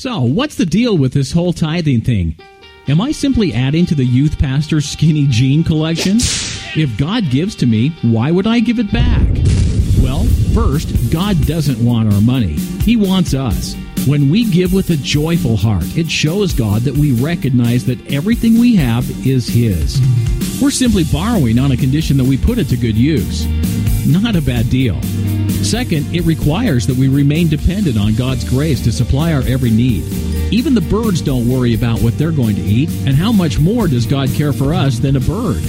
So, what's the deal with this whole tithing thing? Am I simply adding to the youth pastor's skinny jean collection? If God gives to me, why would I give it back? Well, first, God doesn't want our money. He wants us. When we give with a joyful heart, it shows God that we recognize that everything we have is His. We're simply borrowing on a condition that we put it to good use. Not a bad deal. Second, it requires that we remain dependent on God's grace to supply our every need. Even the birds don't worry about what they're going to eat, and how much more does God care for us than a bird?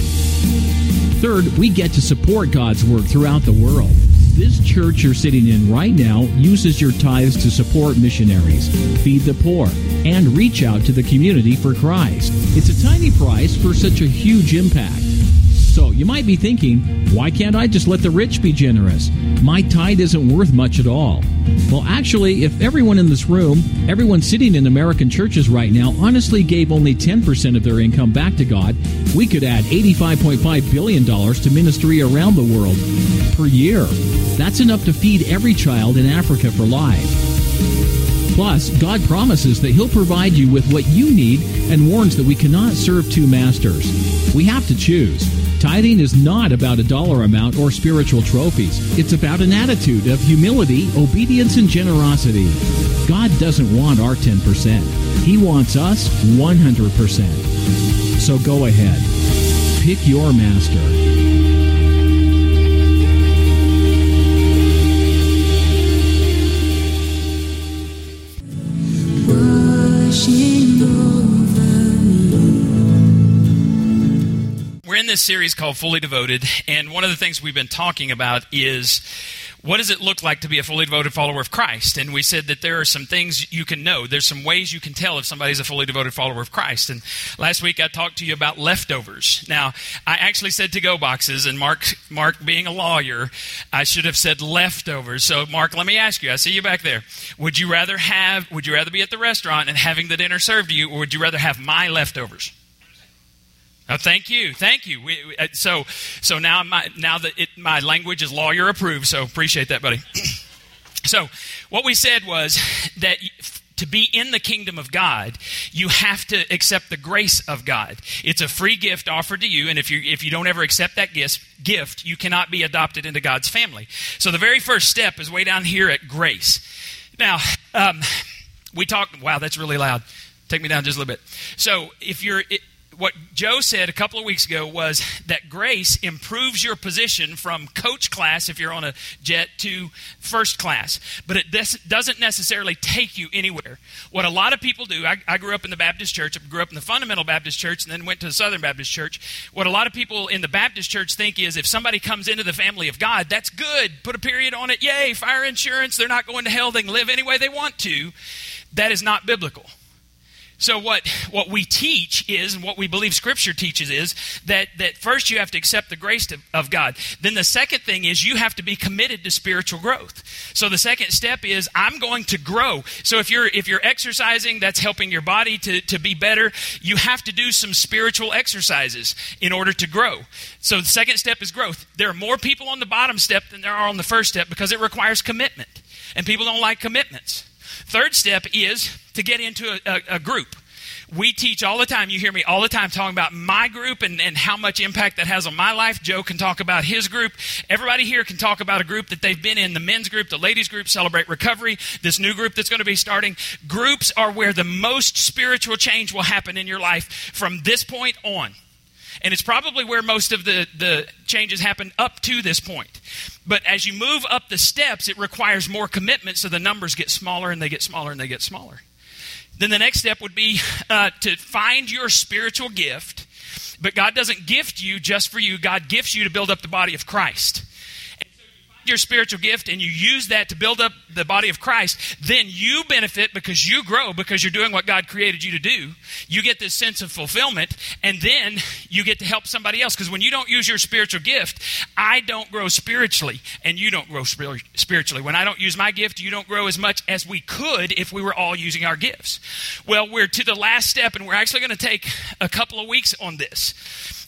Third, we get to support God's work throughout the world. This church you're sitting in right now uses your tithes to support missionaries, feed the poor, and reach out to the community for Christ. It's a tiny price for such a huge impact. So you might be thinking, why can't I just let the rich be generous? My tithe isn't worth much at all. Well, actually, if everyone in this room, everyone sitting in American churches right now, honestly gave only 10% of their income back to God, we could add $85.5 billion to ministry around the world per year. That's enough to feed every child in Africa for life. Plus, God promises that He'll provide you with what you need and warns that we cannot serve two masters. We have to choose. Tithing is not about a dollar amount or spiritual trophies. It's about an attitude of humility, obedience, and generosity. God doesn't want our 10%. He wants us 100%. So go ahead. Pick your master. This series called Fully Devoted, and one of the things we've been talking about is what does it look like to be a fully devoted follower of Christ? And we said that there are some things you can know. There's some ways you can tell if somebody's a fully devoted follower of Christ. And last week I talked to you about leftovers. Now, I actually said to go boxes, and Mark, Mark being a lawyer, I should have said leftovers. So, Mark, let me ask you. I see you back there. Would you rather have? Would you rather be at the restaurant and having the dinner served to you, or would you rather have my leftovers? Oh, thank you, thank you. We, we, uh, so, so now my now that it, my language is lawyer approved. So appreciate that, buddy. so, what we said was that to be in the kingdom of God, you have to accept the grace of God. It's a free gift offered to you, and if you if you don't ever accept that gift, gift, you cannot be adopted into God's family. So the very first step is way down here at grace. Now, um, we talked. Wow, that's really loud. Take me down just a little bit. So if you're what Joe said a couple of weeks ago was that grace improves your position from coach class, if you're on a jet, to first class. But it doesn't necessarily take you anywhere. What a lot of people do, I, I, grew up in the Baptist church, I grew up in the Fundamental Baptist church, and then went to the Southern Baptist church. What a lot of people in the Baptist church think is if somebody comes into the family of God, that's good. Put a period on it. Yay, fire insurance. They're not going to hell. They can live any way they want to. That is not biblical. So what, what we teach is, and what we believe Scripture teaches is, that, that first you have to accept the grace to, of God. Then the second thing is you have to be committed to spiritual growth. So the second step is I'm going to grow. So if you're if you're exercising, that's helping your body to, to be better. You have to do some spiritual exercises in order to grow. So the second step is growth. There are more people on the bottom step than there are on the first step because it requires commitment. And people don't like commitments. Third step is to get into a, a, a, group. We teach all the time. You hear me all the time talking about my group and, and how much impact that has on my life. Joe can talk about his group. Everybody here can talk about a group that they've been in the men's group, the ladies' group, Celebrate Recovery, this new group that's going to be starting. Groups are where the most spiritual change will happen in your life from this point on. And it's probably where most of the, the changes happen up to this point. But as you move up the steps, it requires more commitment, so the numbers get smaller and they get smaller and they get smaller. Then the next step would be uh, to find your spiritual gift. But God doesn't gift you just for you, God gifts you to build up the body of Christ your spiritual gift and you use that to build up the body of Christ, then you benefit because you grow because you're doing what God created you to do. You get this sense of fulfillment and then you get to help somebody else because when you don't use your spiritual gift, I don't grow spiritually and you don't grow spiritually. When I don't use my gift, you don't grow as much as we could if we were all using our gifts. Well, we're to the last step and we're actually going to take a couple of weeks on this.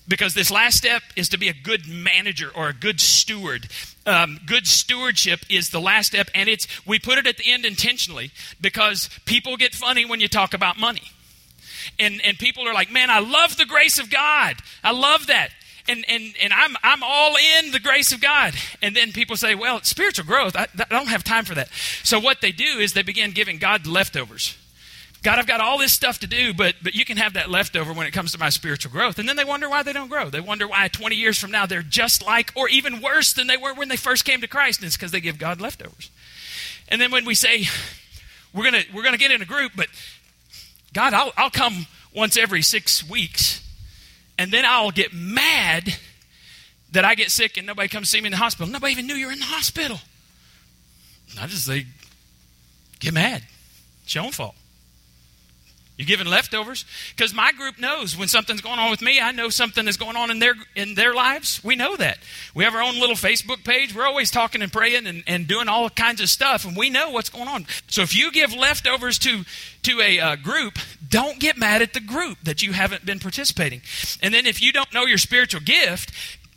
because this last step is to be a good manager or a good steward. Um, good stewardship is the last step, and it's we put it at the end intentionally because people get funny when you talk about money, and and people are like, "Man, I love the grace of God. I love that." And, and, and I'm, I'm all in the grace of God. And then people say, well, spiritual growth, I, I don't have time for that. So what they do is they begin giving God leftovers. God, I've got all this stuff to do, but, but you can have that leftover when it comes to my spiritual growth. And then they wonder why they don't grow. They wonder why 20 years from now they're just like, or even worse than they were when they first came to Christ. And it's because they give God leftovers. And then when we say, we're going we're gonna get in a group, but God, I'll, I'll come once every six weeks, and then I'll get mad that I get sick and nobody comes see me in the hospital. Nobody even knew you were in the hospital. I just say, get mad. It's your own fault. You're giving leftovers? Because my group knows when something's going on with me, I know something is going on in their in their lives. We know that. We have our own little Facebook page. We're always talking and praying and, and doing all kinds of stuff, and we know what's going on. So if you give leftovers to to a uh, group, don't get mad at the group that you haven't been participating. And then if you don't know your spiritual gift,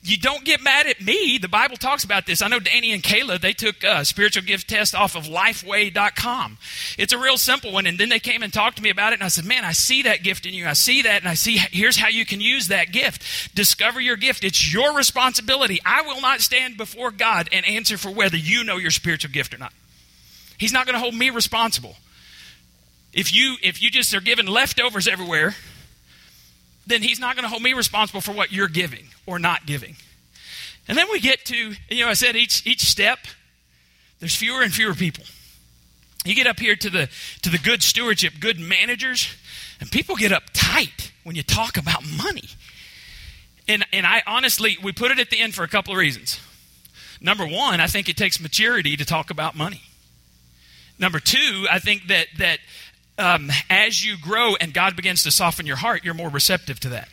you don't get mad at me. The Bible talks about this. I know Danny and Kayla, they took a spiritual gift test off of lifeway.com. It's a real simple one. And then they came and talked to me about it. And I said, man, I see that gift in you. I see that. And I see, here's how you can use that gift. Discover your gift. It's your responsibility. I will not stand before God and answer for whether you know your spiritual gift or not. He's not going to hold me responsible. If you, if you just are giving leftovers everywhere, then he's not going to hold me responsible for what you're giving or not giving. And then we get to, you know, I said each each step, there's fewer and fewer people. You get up here to the to the good stewardship, good managers, and people get uptight when you talk about money. And and I honestly, we put it at the end for a couple of reasons. Number one, I think it takes maturity to talk about money. Number two, I think that that um, as you grow and God begins to soften your heart, you're more receptive to that.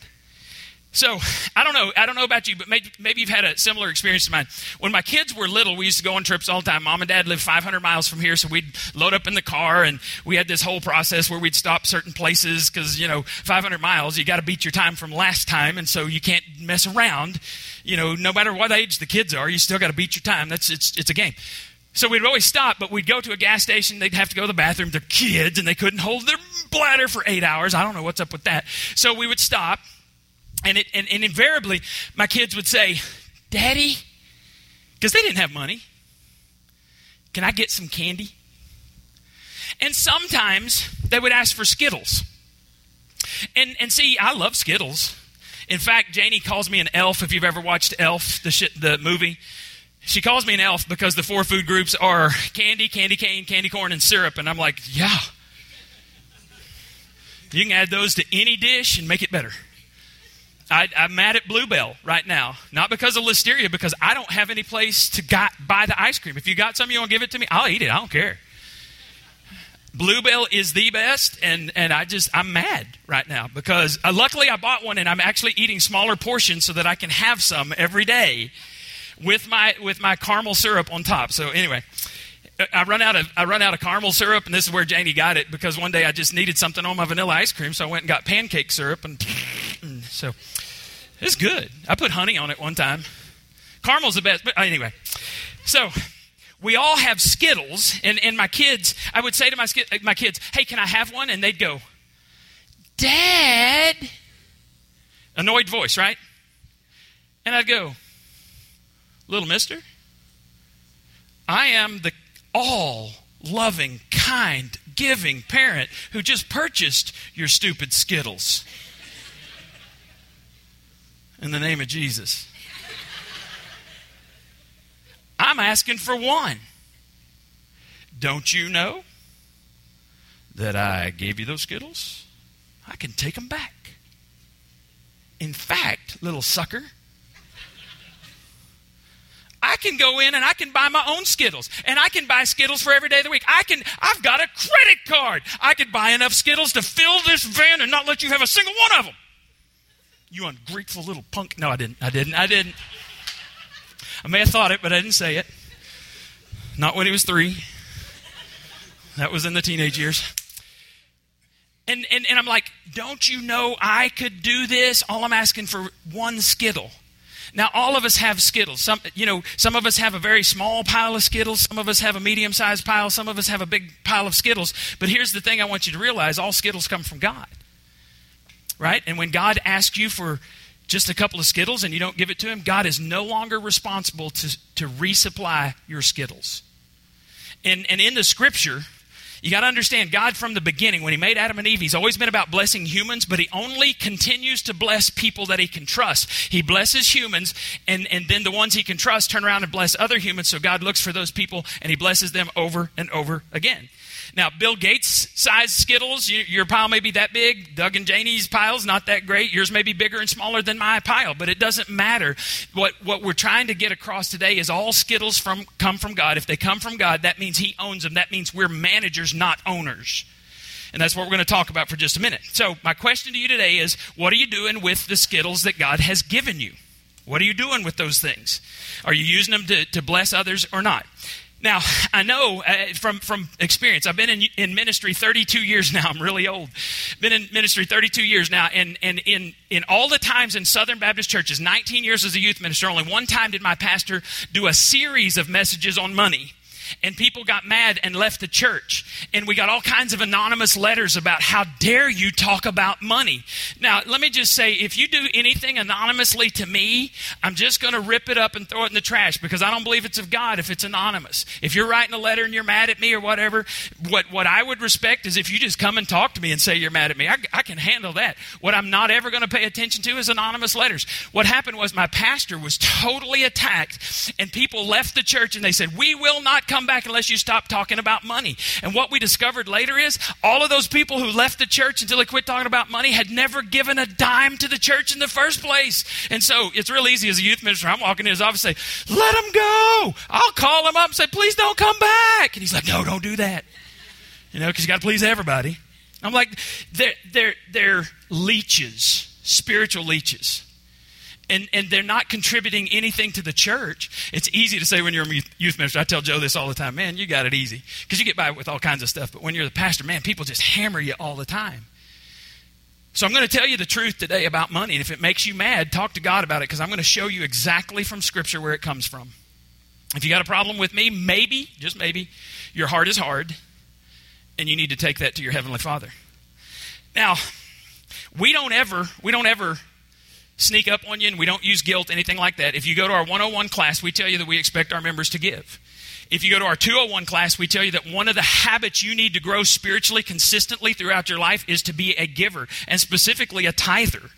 So I don't know. I don't know about you, but maybe, maybe, you've had a similar experience to mine. When my kids were little, we used to go on trips all the time. Mom and Dad lived 500 miles from here, so we'd load up in the car, and we had this whole process where we'd stop certain places because you know 500 miles, you got to beat your time from last time, and so you can't mess around. You know, no matter what age the kids are, you still got to beat your time. That's it's it's a game. So we'd always stop, but we'd go to a gas station. They'd have to go to the bathroom. They're kids, and they couldn't hold their bladder for eight hours. I don't know what's up with that. So we would stop, and, it, and, and invariably, my kids would say, Daddy, because they didn't have money, can I get some candy? And sometimes they would ask for Skittles. And, and see, I love Skittles. In fact, Janie calls me an elf if you've ever watched Elf, the, the movie. She calls me an elf because the four food groups are candy, candy cane, candy corn, and syrup. And I'm like, yeah. You can add those to any dish and make it better. I, am mad at Bluebell right now. Not because of listeria, because I don't have any place to got, buy the ice cream. If you got some, you want to give it to me, I'll eat it. I don't care. Bluebell is the best, and, and I just, I'm mad right now because uh, luckily I bought one and I'm actually eating smaller portions so that I can have some every day with my with my caramel syrup on top. So anyway, I run out of I run out of caramel syrup, and this is where Janie got it because one day I just needed something on my vanilla ice cream, so I went and got pancake syrup, and, so it's good. I put honey on it one time. Caramel's the best, but anyway. So we all have Skittles, and, and my kids, I would say to my, my kids, hey, can I have one? And they'd go, Dad. Annoyed voice, right? And I'd go, Little mister, I am the all loving, kind, giving parent who just purchased your stupid Skittles. In the name of Jesus. I'm asking for one. Don't you know that I gave you those Skittles? I can take them back. In fact, little sucker, I can go in and I can buy my own Skittles. And I can buy Skittles for every day of the week. I can, I've got a credit card. I could buy enough Skittles to fill this van and not let you have a single one of them. You ungrateful little punk. No, I didn't. I didn't. I didn't. I may have thought it, but I didn't say it. Not when he was three. That was in the teenage years. And, and, and I'm like, don't you know I could do this? All I'm asking for one Skittle. Now, all of us have Skittles. Some, you know, some of us have a very small pile of Skittles. Some of us have a medium-sized pile. Some of us have a big pile of Skittles. But here's the thing I want you to realize: all Skittles come from God, right? And when God asks you for just a couple of Skittles and you don't give it to Him, God is no longer responsible to, to resupply your Skittles. And, and in the Scripture, you got to understand, God from the beginning, when He made Adam and Eve, He's always been about blessing humans, but He only continues to bless people that He can trust. He blesses humans, and, and then the ones He can trust turn around and bless other humans. So God looks for those people and He blesses them over and over again. Now, Bill Gates size Skittles, your pile may be that big. Doug and Janie's pile's not that great. Yours may be bigger and smaller than my pile, but it doesn't matter. What, what we're trying to get across today is all Skittles from, come from God. If they come from God, that means He owns them. That means we're managers, not owners. And that's what we're going to talk about for just a minute. So, my question to you today is what are you doing with the Skittles that God has given you? What are you doing with those things? Are you using them to, to bless others or not? Now, I know uh, from, from experience, I've been in, in ministry 32 years now. I'm really old. Been in ministry 32 years now. And, and in, in all the times in Southern Baptist churches, 19 years as a youth minister, only one time did my pastor do a series of messages on money and people got mad and left the church. And we got all kinds of anonymous letters about how dare you talk about money. Now, let me just say if you do anything anonymously to me, I'm just going to rip it up and throw it in the trash because I don't believe it's of God if it's anonymous. If you're writing a letter and you're mad at me or whatever, what, what I would respect is if you just come and talk to me and say you're mad at me. I, I can handle that. What I'm not ever going to pay attention to is anonymous letters. What happened was my pastor was totally attacked, and people left the church and they said, We will not come back unless you stop talking about money. And what we discovered later is all of those people who left the church until they quit talking about money had never given a dime to the church in the first place. And so it's real easy as a youth minister. I'm walking in his office and say, Let him go. I'll call him up and say, Please don't come back. And he's like, No, don't do that. You know, because you got to please everybody. I'm like, they're, they're, they're leeches, spiritual leeches and, and they're not contributing anything to the church. It's easy to say when you're a youth minister. I tell Joe this all the time. Man, you got it easy because you get by with all kinds of stuff. But when you're the pastor, man, people just hammer you all the time. So I'm going to tell you the truth today about money. And if it makes you mad, talk to God about it because I'm going to show you exactly from Scripture where it comes from. If you got a problem with me, maybe, just maybe, your heart is hard and you need to take that to your Heavenly Father. Now, we don't ever, we don't ever sneak up on you and we don't use guilt, anything like that. If you go to our 101 class, we tell you that we expect our members to give. If you go to our 201 class, we tell you that one of the habits you need to grow spiritually consistently throughout your life is to be a giver, and specifically a tither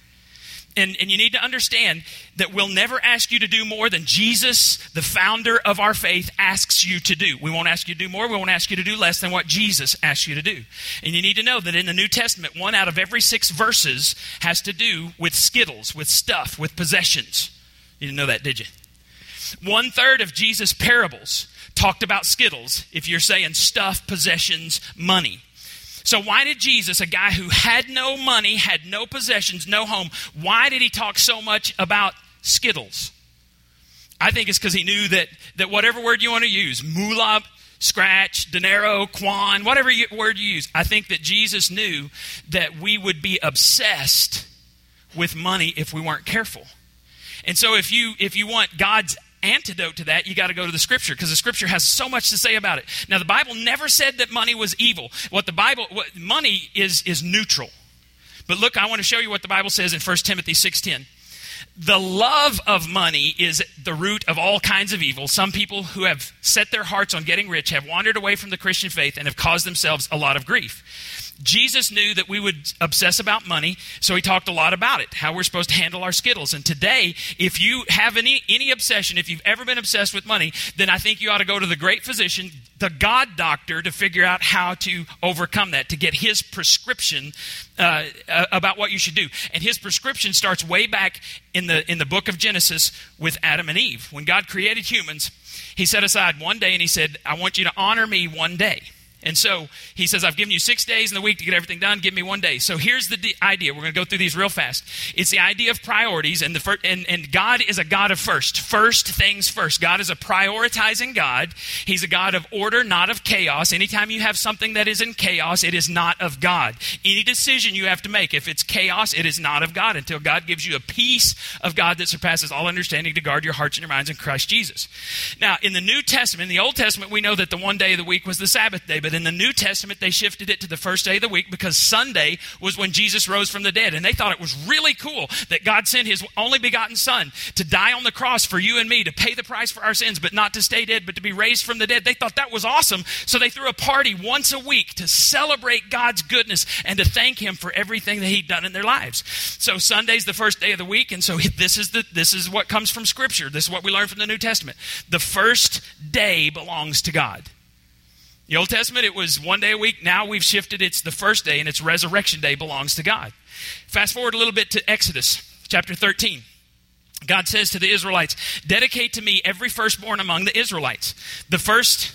and, and you need to understand that we'll never ask you to do more than Jesus, the founder of our faith, asks you to do. We won't ask you to do more. We won't ask you to do less than what Jesus asks you to do. And you need to know that in the New Testament, one out of every six verses has to do with skittles, with stuff, with possessions. You didn't know that, did you? One third of Jesus' parables talked about skittles, if you're saying stuff, possessions, money. So, why did Jesus, a guy who had no money, had no possessions, no home, why did he talk so much about Skittles? I think it's because he knew that, that whatever word you want to use, moolah, scratch, dinero, quan, whatever you, word you use, I think that Jesus knew that we would be obsessed with money if we weren't careful. And so if you if you want God's antidote to that, you got to go to the scripture because the scripture has so much to say about it. Now, the Bible never said that money was evil. What the Bible, what, money is, is neutral. But look, I want to show you what the Bible says in 1 Timothy 6.10. The love of money is the root of all kinds of evil. Some people who have set their hearts on getting rich have wandered away from the Christian faith and have caused themselves a lot of grief. Jesus knew that we would obsess about money, so he talked a lot about it, how we're supposed to handle our skittles. And today, if you have any, any obsession, if you've ever been obsessed with money, then I think you ought to go to the great physician, the God doctor, to figure out how to overcome that, to get his prescription uh, about what you should do. And his prescription starts way back in the, in the book of Genesis with Adam and Eve. When God created humans, he set aside one day and he said, I want you to honor me one day. And so he says, I've given you six days in the week to get everything done. Give me one day. So here's the idea. We're going to go through these real fast. It's the idea of priorities, and, the fir- and, and God is a God of first. First things first. God is a prioritizing God. He's a God of order, not of chaos. Anytime you have something that is in chaos, it is not of God. Any decision you have to make, if it's chaos, it is not of God until God gives you a peace of God that surpasses all understanding to guard your hearts and your minds in Christ Jesus. Now, in the New Testament, in the Old Testament, we know that the one day of the week was the Sabbath day, but in the New Testament, they shifted it to the first day of the week because Sunday was when Jesus rose from the dead. And they thought it was really cool that God sent his only begotten Son to die on the cross for you and me, to pay the price for our sins, but not to stay dead, but to be raised from the dead. They thought that was awesome. So they threw a party once a week to celebrate God's goodness and to thank him for everything that he'd done in their lives. So Sunday's the first day of the week, and so this is the this is what comes from Scripture. This is what we learn from the New Testament. The first day belongs to God. The Old Testament, it was one day a week. Now we've shifted. It's the first day, and it's resurrection day belongs to God. Fast forward a little bit to Exodus chapter 13. God says to the Israelites, Dedicate to me every firstborn among the Israelites. The first,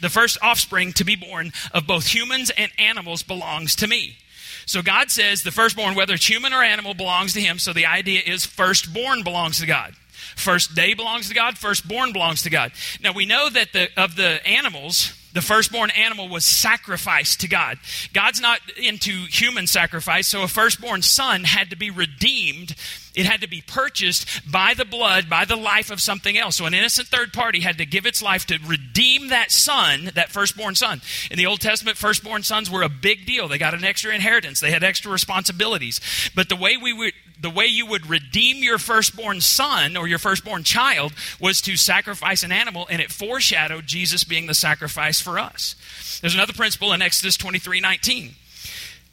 the first offspring to be born of both humans and animals belongs to me. So God says the firstborn, whether it's human or animal, belongs to him. So the idea is firstborn belongs to God. First day belongs to God, firstborn belongs to God. Now we know that the, of the animals, the firstborn animal was sacrificed to God. God's not into human sacrifice, so a firstborn son had to be redeemed. It had to be purchased by the blood, by the life of something else. So an innocent third party had to give its life to redeem that son, that firstborn son. In the Old Testament, firstborn sons were a big deal. They got an extra inheritance. They had extra responsibilities. But the way we would the way you would redeem your firstborn son or your firstborn child was to sacrifice an animal, and it foreshadowed Jesus being the sacrifice for us. There's another principle in Exodus 23 19.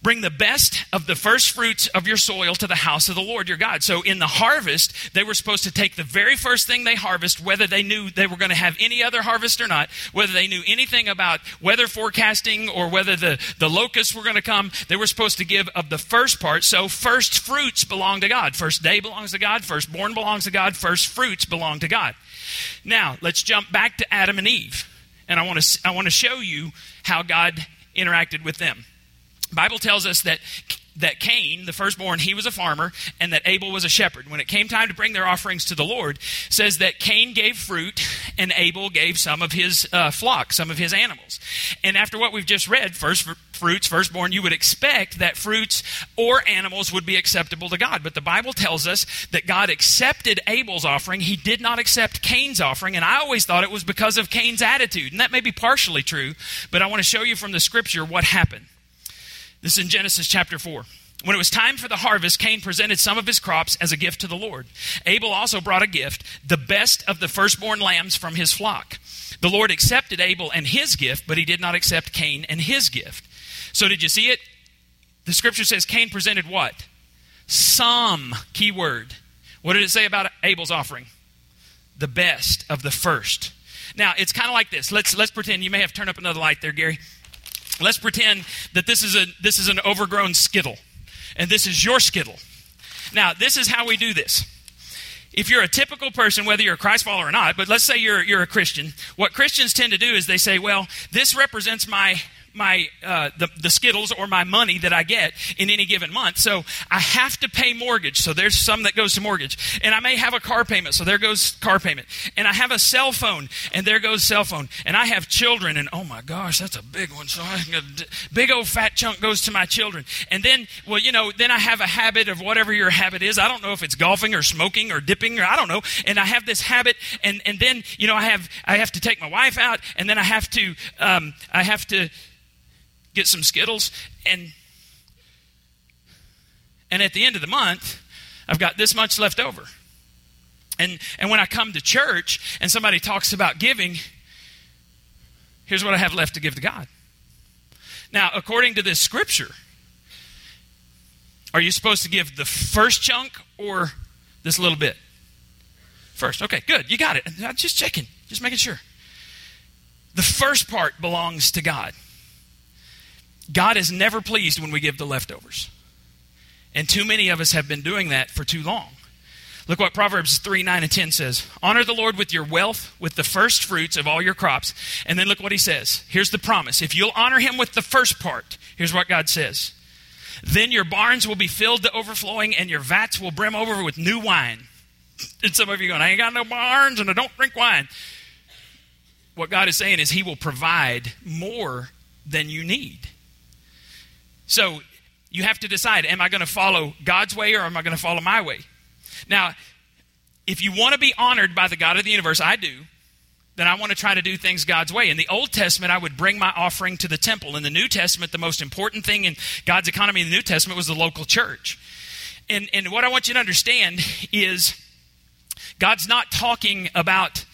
Bring the best of the first fruits of your soil to the house of the Lord your God. So in the harvest, they were supposed to take the very first thing they harvest, whether they knew they were going to have any other harvest or not, whether they knew anything about weather forecasting or whether the, the locusts were going to come. They were supposed to give of the first part. So first fruits belong to God. First day belongs to God. Firstborn belongs to God. First fruits belong to God. Now, let's jump back to Adam and Eve. And I want to, I want to show you how God interacted with them. Bible tells us that that Cain, the firstborn, he was a farmer, and that Abel was a shepherd. When it came time to bring their offerings to the Lord, says that Cain gave fruit, and Abel gave some of his uh, flock, some of his animals. And after what we've just read, first fruits, firstborn, you would expect that fruits or animals would be acceptable to God. But the Bible tells us that God accepted Abel's offering. He did not accept Cain's offering. And I always thought it was because of Cain's attitude. And that may be partially true, but I want to show you from the scripture what happened. This is in Genesis chapter 4. When it was time for the harvest, Cain presented some of his crops as a gift to the Lord. Abel also brought a gift, the best of the firstborn lambs from his flock. The Lord accepted Abel and his gift, but he did not accept Cain and his gift. So, did you see it? The scripture says Cain presented what? Some key word. What did it say about Abel's offering? The best of the first. Now, it's kind of like this. Let's, let's pretend you may have turned up another light there, Gary. Let's pretend that this is, a, this is an overgrown skittle, and this is your skittle. Now, this is how we do this. If you're a typical person, whether you're a Christ follower or not, but let's say you're, you're a Christian, what Christians tend to do is they say, well, this represents my my uh, the, the skittles or my money that i get in any given month. So i have to pay mortgage. So there's some that goes to mortgage. And i may have a car payment. So there goes car payment. And i have a cell phone. And there goes cell phone. And i have children. And oh my gosh that's a big one. So I, a big old fat chunk goes to my children. And then well you know then i have a habit of whatever your habit is. I don't know if it's golfing or smoking or dipping or i don't know. And i have this habit. And and then you know i have i have to take my wife out. And then i have to um, i have to get some Skittles, and and at the end of the month, I've got this much left over. And and when I come to church and somebody talks about giving, here's what I have left to give to God. Now, according to this scripture, are you supposed to give the first chunk or this little bit? First. Okay, good. You got it. Just checking, just making sure. The first part belongs to God. God is never pleased when we give the leftovers. And too many of us have been doing that for too long. Look what Proverbs 3 9 and 10 says. Honor the Lord with your wealth, with the first fruits of all your crops. And then look what he says. Here's the promise. If you'll honor him with the first part, here's what God says. Then your barns will be filled to overflowing, and your vats will brim over with new wine. And some of you going, I ain't got no barns and I don't drink wine. What God is saying is He will provide more than you need. So you have to decide am I going to follow God's way or am I going to follow my way? Now, if you want to be honored by the God of the universe, I do, then I want to try to do things God's way. In the Old Testament, I would bring my offering to the temple. In the New Testament, the most important thing in God's economy in the New Testament was the local church. And, and what I want you to understand is God's not talking about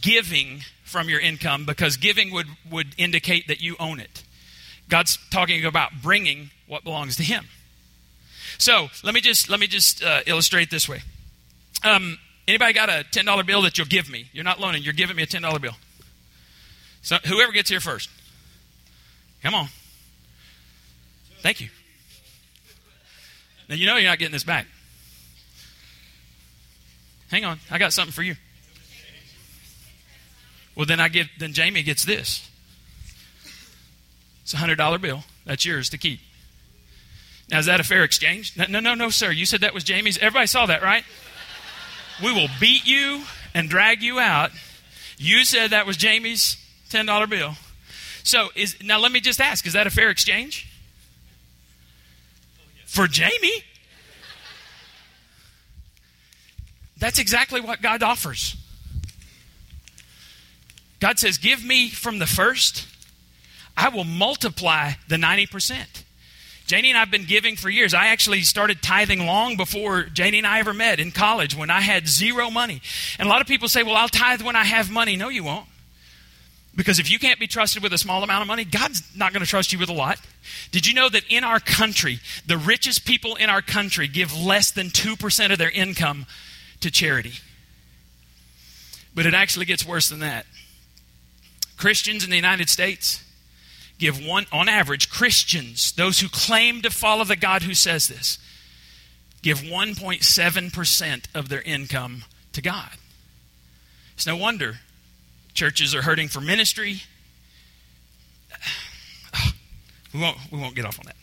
giving from your income because giving would, would indicate that you own it. God's talking about bringing what belongs to Him. So let me just let me just uh, illustrate this way. Um, anybody got a ten dollar bill that you'll give me? You're not loaning. You're giving me a ten dollar bill. So whoever gets here first, come on. Thank you. Now you know you're not getting this back. Hang on, I got something for you. Well, then I give. Then Jamie gets this. It's a hundred dollar bill. That's yours to keep. Now, is that a fair exchange? No, no, no, no, sir. You said that was Jamie's. Everybody saw that, right? We will beat you and drag you out. You said that was Jamie's $10 bill. So, is now let me just ask is that a fair exchange? For Jamie? That's exactly what God offers. God says, Give me from the first, I will multiply the 90%. Janie and I have been giving for years. I actually started tithing long before Janie and I ever met in college when I had zero money. And a lot of people say, well, I'll tithe when I have money. No, you won't. Because if you can't be trusted with a small amount of money, God's not going to trust you with a lot. Did you know that in our country, the richest people in our country give less than 2% of their income to charity? But it actually gets worse than that. Christians in the United States, give one, on average, Christians, those who claim to follow the God who says this, give 1.7% of their income to God. It's no wonder churches are hurting for ministry. We won't, we won't get off on that.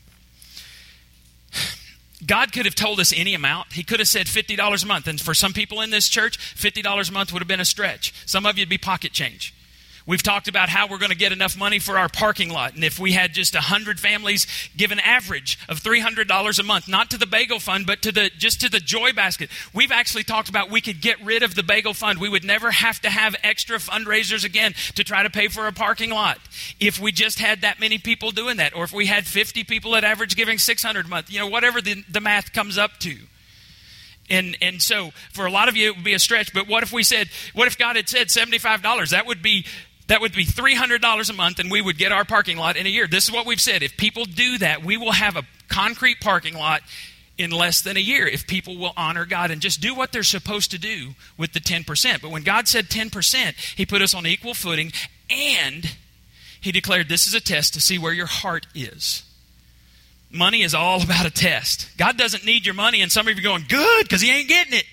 God could have told us any amount. He could have said $50 a month. And for some people in this church, $50 a month would have been a stretch. Some of you would be pocket change. We've talked about how we're going to get enough money for our parking lot. And if we had just 100 families give an average of $300 a month, not to the bagel fund, but to the, just to the joy basket, we've actually talked about we could get rid of the bagel fund. We would never have to have extra fundraisers again to try to pay for a parking lot if we just had that many people doing that. Or if we had 50 people at average giving 600 a month, you know, whatever the, the math comes up to. And, and so for a lot of you, it would be a stretch. But what if we said, what if God had said $75? That would be that would be $300 a month, and we would get our parking lot in a year. This is what we've said. If people do that, we will have a concrete parking lot in less than a year if people will honor God and just do what they're supposed to do with the 10%. But when God said 10%, He put us on equal footing and He declared this is a test to see where your heart is. Money is all about a test. God doesn't need your money, and some of you are going, good, because He ain't getting it.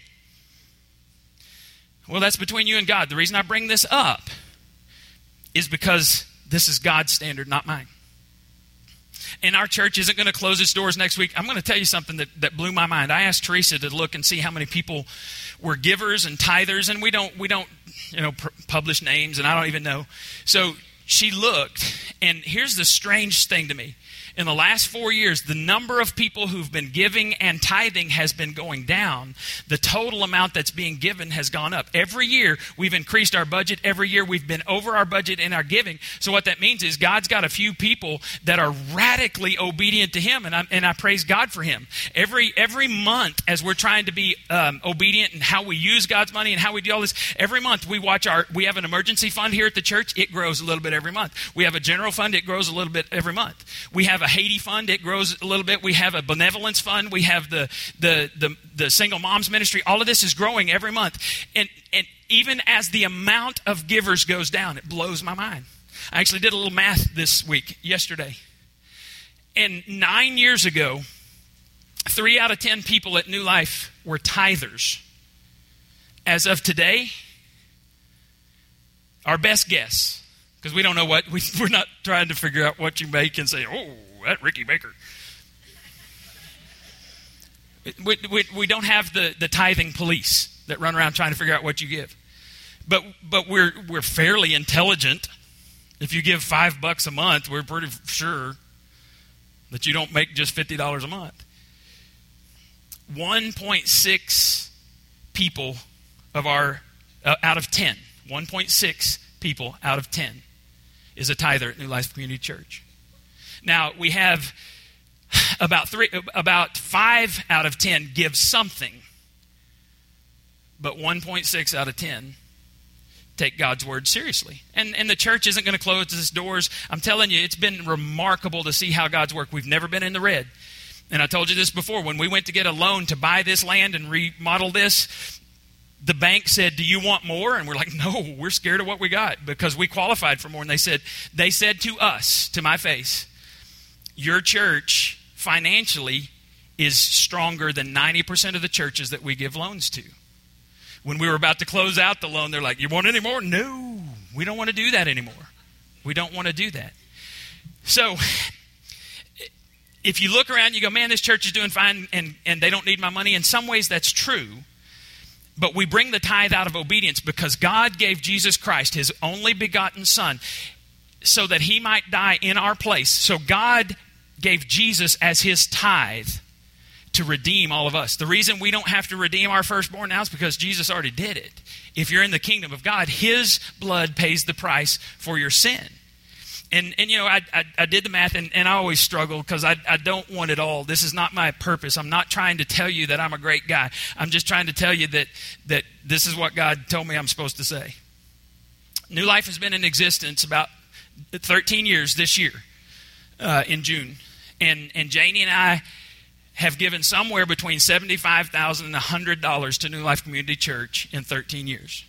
Well, that's between you and God. The reason I bring this up is because this is God's standard, not mine. And our church isn't going to close its doors next week. I'm going to tell you something that, that blew my mind. I asked Teresa to look and see how many people were givers and tithers, and we don't we don't you know pr- publish names, and I don't even know. So she looked, and here's the strange thing to me in the last four years, the number of people who've been giving and tithing has been going down. The total amount that's being given has gone up. Every year, we've increased our budget. Every year, we've been over our budget in our giving. So, what that means is God's got a few people that are radically obedient to Him, and I, and I praise God for Him. Every, every month, as we're trying to be um, obedient and how we use God's money and how we do all this, every month we watch our, we have an emergency fund here at the church. It grows a little bit every month. We have a general fund. It grows a little bit every month. We have a Haiti fund, it grows a little bit. We have a benevolence fund. We have the, the, the, the single moms ministry. All of this is growing every month. And, and even as the amount of givers goes down, it blows my mind. I actually did a little math this week, yesterday. And nine years ago, three out of ten people at New Life were tithers. As of today, our best guess, because we don't know what, we, we're not trying to figure out what you make and say, oh, that Ricky Baker. We, we, we don't have the, the tithing police that run around trying to figure out what you give. But, but we're, we're fairly intelligent. If you give five bucks a month, we're pretty sure that you don't make just $50 a month. 1.6 people of our, uh, out of 10, 1.6 people out of 10 is a tither at New Life Community Church. Now, we have about three about 5 out of 10 give something. But 1.6 out of 10 take God's word seriously. And, and the church isn't going to close its doors. I'm telling you, it's been remarkable to see how God's work. We've never been in the red. And I told you this before. When we went to get a loan to buy this land and remodel this, the bank said, "Do you want more?" And we're like, "No, we're scared of what we got because we qualified for more." And they said, they said to us, to my face, "Your church financially is stronger than 90% of the churches that we give loans to." When we were about to close out the loan, they're like, "You want any more?" No, we don't want to do that anymore. We don't want to do that. So, if you look around, you go, "Man, this church is doing fine, and and they don't need my money." In some ways, that's true but we bring the tithe out of obedience because God gave Jesus Christ, his only begotten Son, so that he might die in our place. So God gave Jesus as his tithe to redeem all of us. The reason we don't have to redeem our firstborn now is because Jesus already did it. If you're in the kingdom of God, his blood pays the price for your sin and and you know I, I, I, did the math and, and I always struggle because I, I don't want it all. This is not my purpose. I'm not trying to tell you that I'm a great guy. I'm just trying to tell you that that this is what God told me I'm supposed to say. New Life has been in existence about 13 years this year uh, in June, and and Janie and I have given somewhere between seventy-five thousand and hundred dollars and $100 to New Life Community Church in 13 years,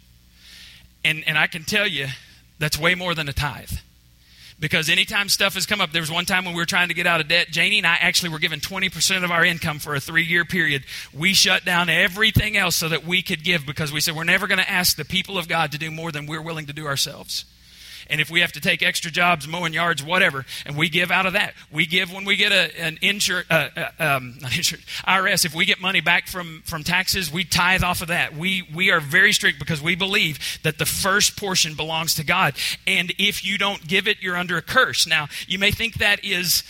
and and I can tell you that's way more than a tithe because anytime stuff has come up, there was one time when we were trying to get out of debt. Janie and I actually were given 20% of our income for a three year period. We shut down everything else so that we could give because we said we're never going to ask the people of God to do more than we're willing to do ourselves. And if we have to take extra jobs, mowing yards, whatever, and we give out of that, we give when we get a, an insurance, uh, uh, um, not insurance, IRS. If we get money back from from taxes, we tithe off of that. We we are very strict because we believe that the first portion belongs to God, and if you don't give it, you're under a curse. Now you may think that is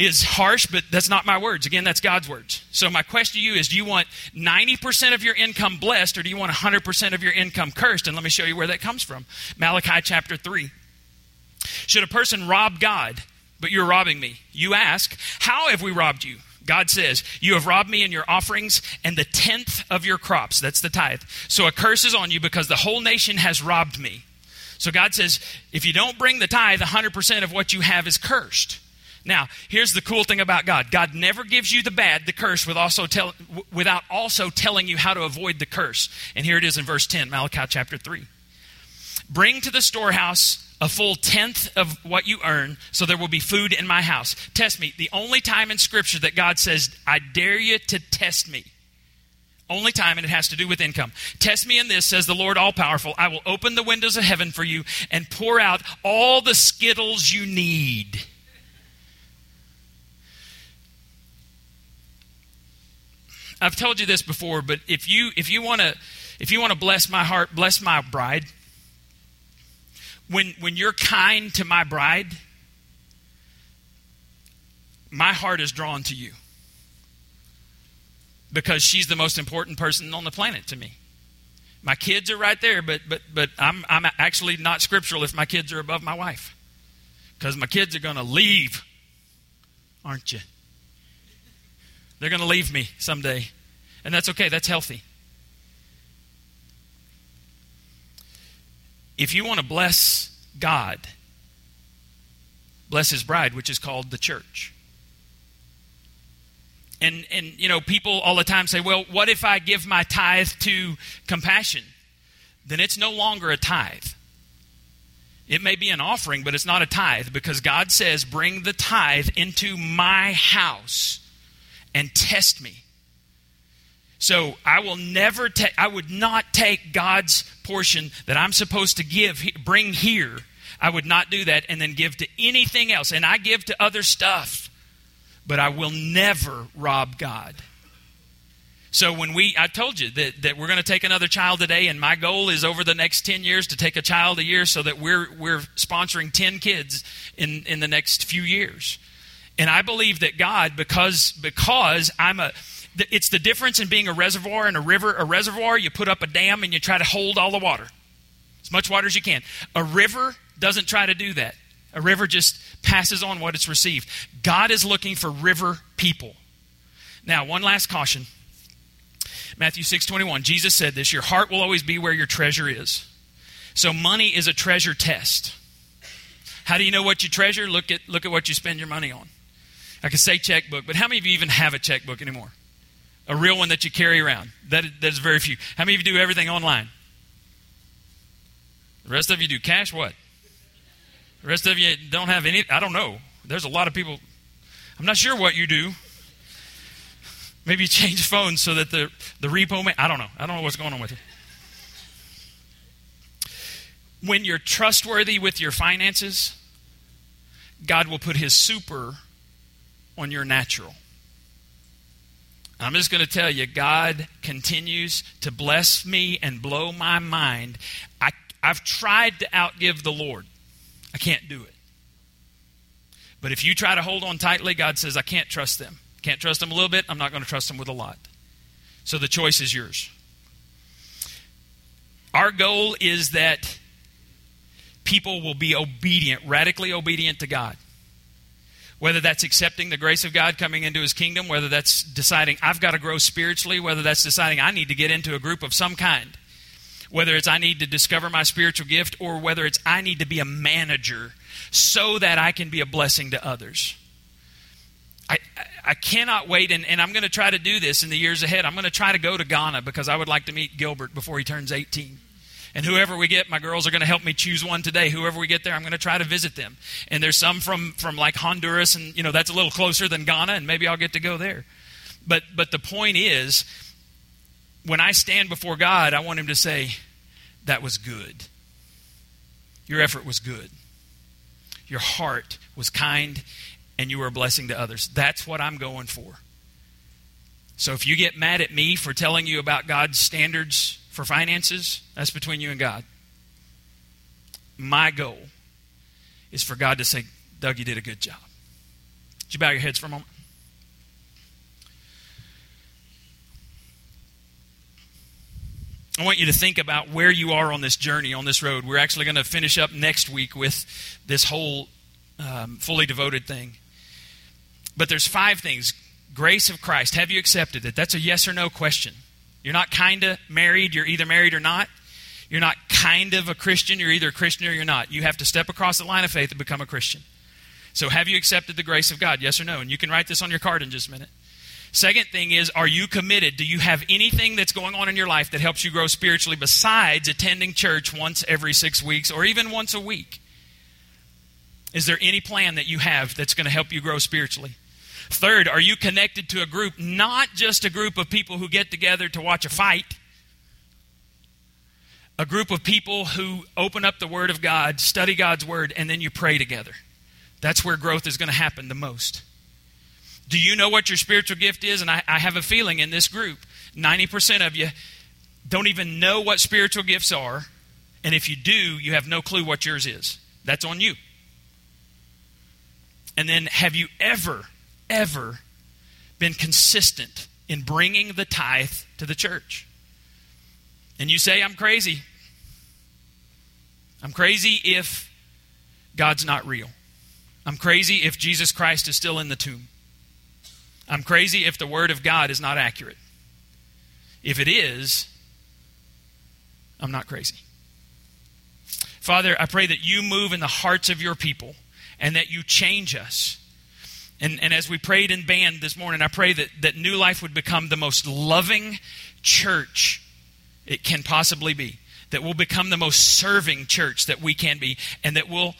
is harsh, but that's not my words. Again, that's God's words. So, my question to you is do you want 90% of your income blessed or do you want 100% of your income cursed? And let me show you where that comes from. Malachi chapter 3. Should a person rob God, but you're robbing me? You ask, How have we robbed you? God says, You have robbed me in your offerings and the tenth of your crops. That's the tithe. So a curse is on you because the whole nation has robbed me. So God says, If you don't bring the tithe, 100% of what you have is cursed. Now, here's the cool thing about God God never gives you the bad, the curse, with also tell, without also telling you how to avoid the curse. And here it is in verse 10, Malachi chapter 3. Bring to the storehouse a full tenth of what you earn, so there will be food in my house. Test me. The only time in Scripture that God says, I dare you to test me. Only time, and it has to do with income. Test me in this, says the Lord All Powerful. I will open the windows of heaven for you and pour out all the skittles you need I've told you this before, but if you if you want to if you want to bless my heart, bless my bride. When when you're kind to my bride, my heart is drawn to you. Because she's the most important person on the planet to me. My kids are right there, but but but I'm I'm actually not scriptural if my kids are above my wife. Because my kids are going to leave, aren't you? They're going to leave me someday. And that's okay, that's healthy. If you want to bless God, bless his bride, which is called the church. And and you know, people all the time say, "Well, what if I give my tithe to compassion?" Then it's no longer a tithe. It may be an offering, but it's not a tithe because God says, "Bring the tithe into my house." And test me. So I will never take, I would not take God's portion that I'm supposed to give, bring here. I would not do that and then give to anything else. And I give to other stuff, but I will never rob God. So when we, I told you that, that we're going to take another child today, and my goal is over the next 10 years to take a child a year so that we're, we're sponsoring 10 kids in, in the next few years. And I believe that God, because, because I'm a, it's the difference in being a reservoir and a river. A reservoir, you put up a dam and you try to hold all the water, as much water as you can. A river doesn't try to do that. A river just passes on what it's received. God is looking for river people. Now, one last caution. Matthew 6:21. Jesus said this, your heart will always be where your treasure is. So money is a treasure test. How do you know what you treasure? Look at look at what you spend your money on. I could say checkbook, but how many of you even have a checkbook anymore? A real one that you carry around. That that's very few. How many of you do everything online? The rest of you do cash what? The rest of you don't have any I don't know. There's a lot of people I'm not sure what you do. Maybe you change phones so that the, the repo may, I don't know. I don't know what's going on with you. When you're trustworthy with your finances, God will put his super on your natural. I'm just going to tell you, God continues to bless me and blow my mind. I, I've tried to outgive the Lord, I can't do it. But if you try to hold on tightly, God says, I can't trust them. Can't trust them a little bit, I'm not going to trust them with a lot. So the choice is yours. Our goal is that people will be obedient, radically obedient to God. Whether that's accepting the grace of God coming into his kingdom, whether that's deciding I've got to grow spiritually, whether that's deciding I need to get into a group of some kind, whether it's I need to discover my spiritual gift, or whether it's I need to be a manager so that I can be a blessing to others. I, I cannot wait, and, and I'm going to try to do this in the years ahead. I'm going to try to go to Ghana because I would like to meet Gilbert before he turns 18. And whoever we get, my girls are going to help me choose one today. Whoever we get there, I'm going to try to visit them. And there's some from, from like Honduras, and you know that's a little closer than Ghana, and maybe I'll get to go there. But but the point is, when I stand before God, I want Him to say, "That was good. Your effort was good. Your heart was kind and you were a blessing to others. That's what I'm going for. So if you get mad at me for telling you about God's standards for finances, that's between you and God. My goal is for God to say, Doug, you did a good job. Would you bow your heads for a moment? I want you to think about where you are on this journey, on this road. We're actually going to finish up next week with this whole um, fully devoted thing. But there's five things. Grace of Christ. Have you accepted it? That's a yes or no question. You're not kind of married, you're either married or not. You're not kind of a Christian, you're either a Christian or you're not. You have to step across the line of faith and become a Christian. So, have you accepted the grace of God? Yes or no? And you can write this on your card in just a minute. Second thing is, are you committed? Do you have anything that's going on in your life that helps you grow spiritually besides attending church once every six weeks or even once a week? Is there any plan that you have that's going to help you grow spiritually? Third, are you connected to a group, not just a group of people who get together to watch a fight? A group of people who open up the Word of God, study God's Word, and then you pray together. That's where growth is going to happen the most. Do you know what your spiritual gift is? And I, I have a feeling in this group, 90% of you don't even know what spiritual gifts are. And if you do, you have no clue what yours is. That's on you. And then, have you ever ever been consistent in bringing the tithe to the church. And you say, I'm crazy. I'm crazy if God's not real. I'm crazy if Jesus Christ is still in the tomb. I'm crazy if the Word of God is not accurate. If it is, I'm not crazy. Father, I pray that you move in the hearts of your people and that you change us and, and as we prayed in band this morning, I pray that, that New Life would become the most loving church it can possibly be. That we'll become the most serving church that we can be. And that we'll,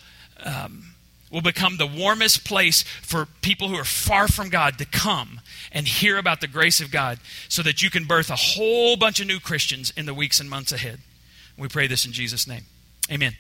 um, will become the warmest place for people who are far from God to come and hear about the grace of God so that you can birth a whole bunch of new Christians in the weeks and months ahead. We pray this in Jesus' name. Amen.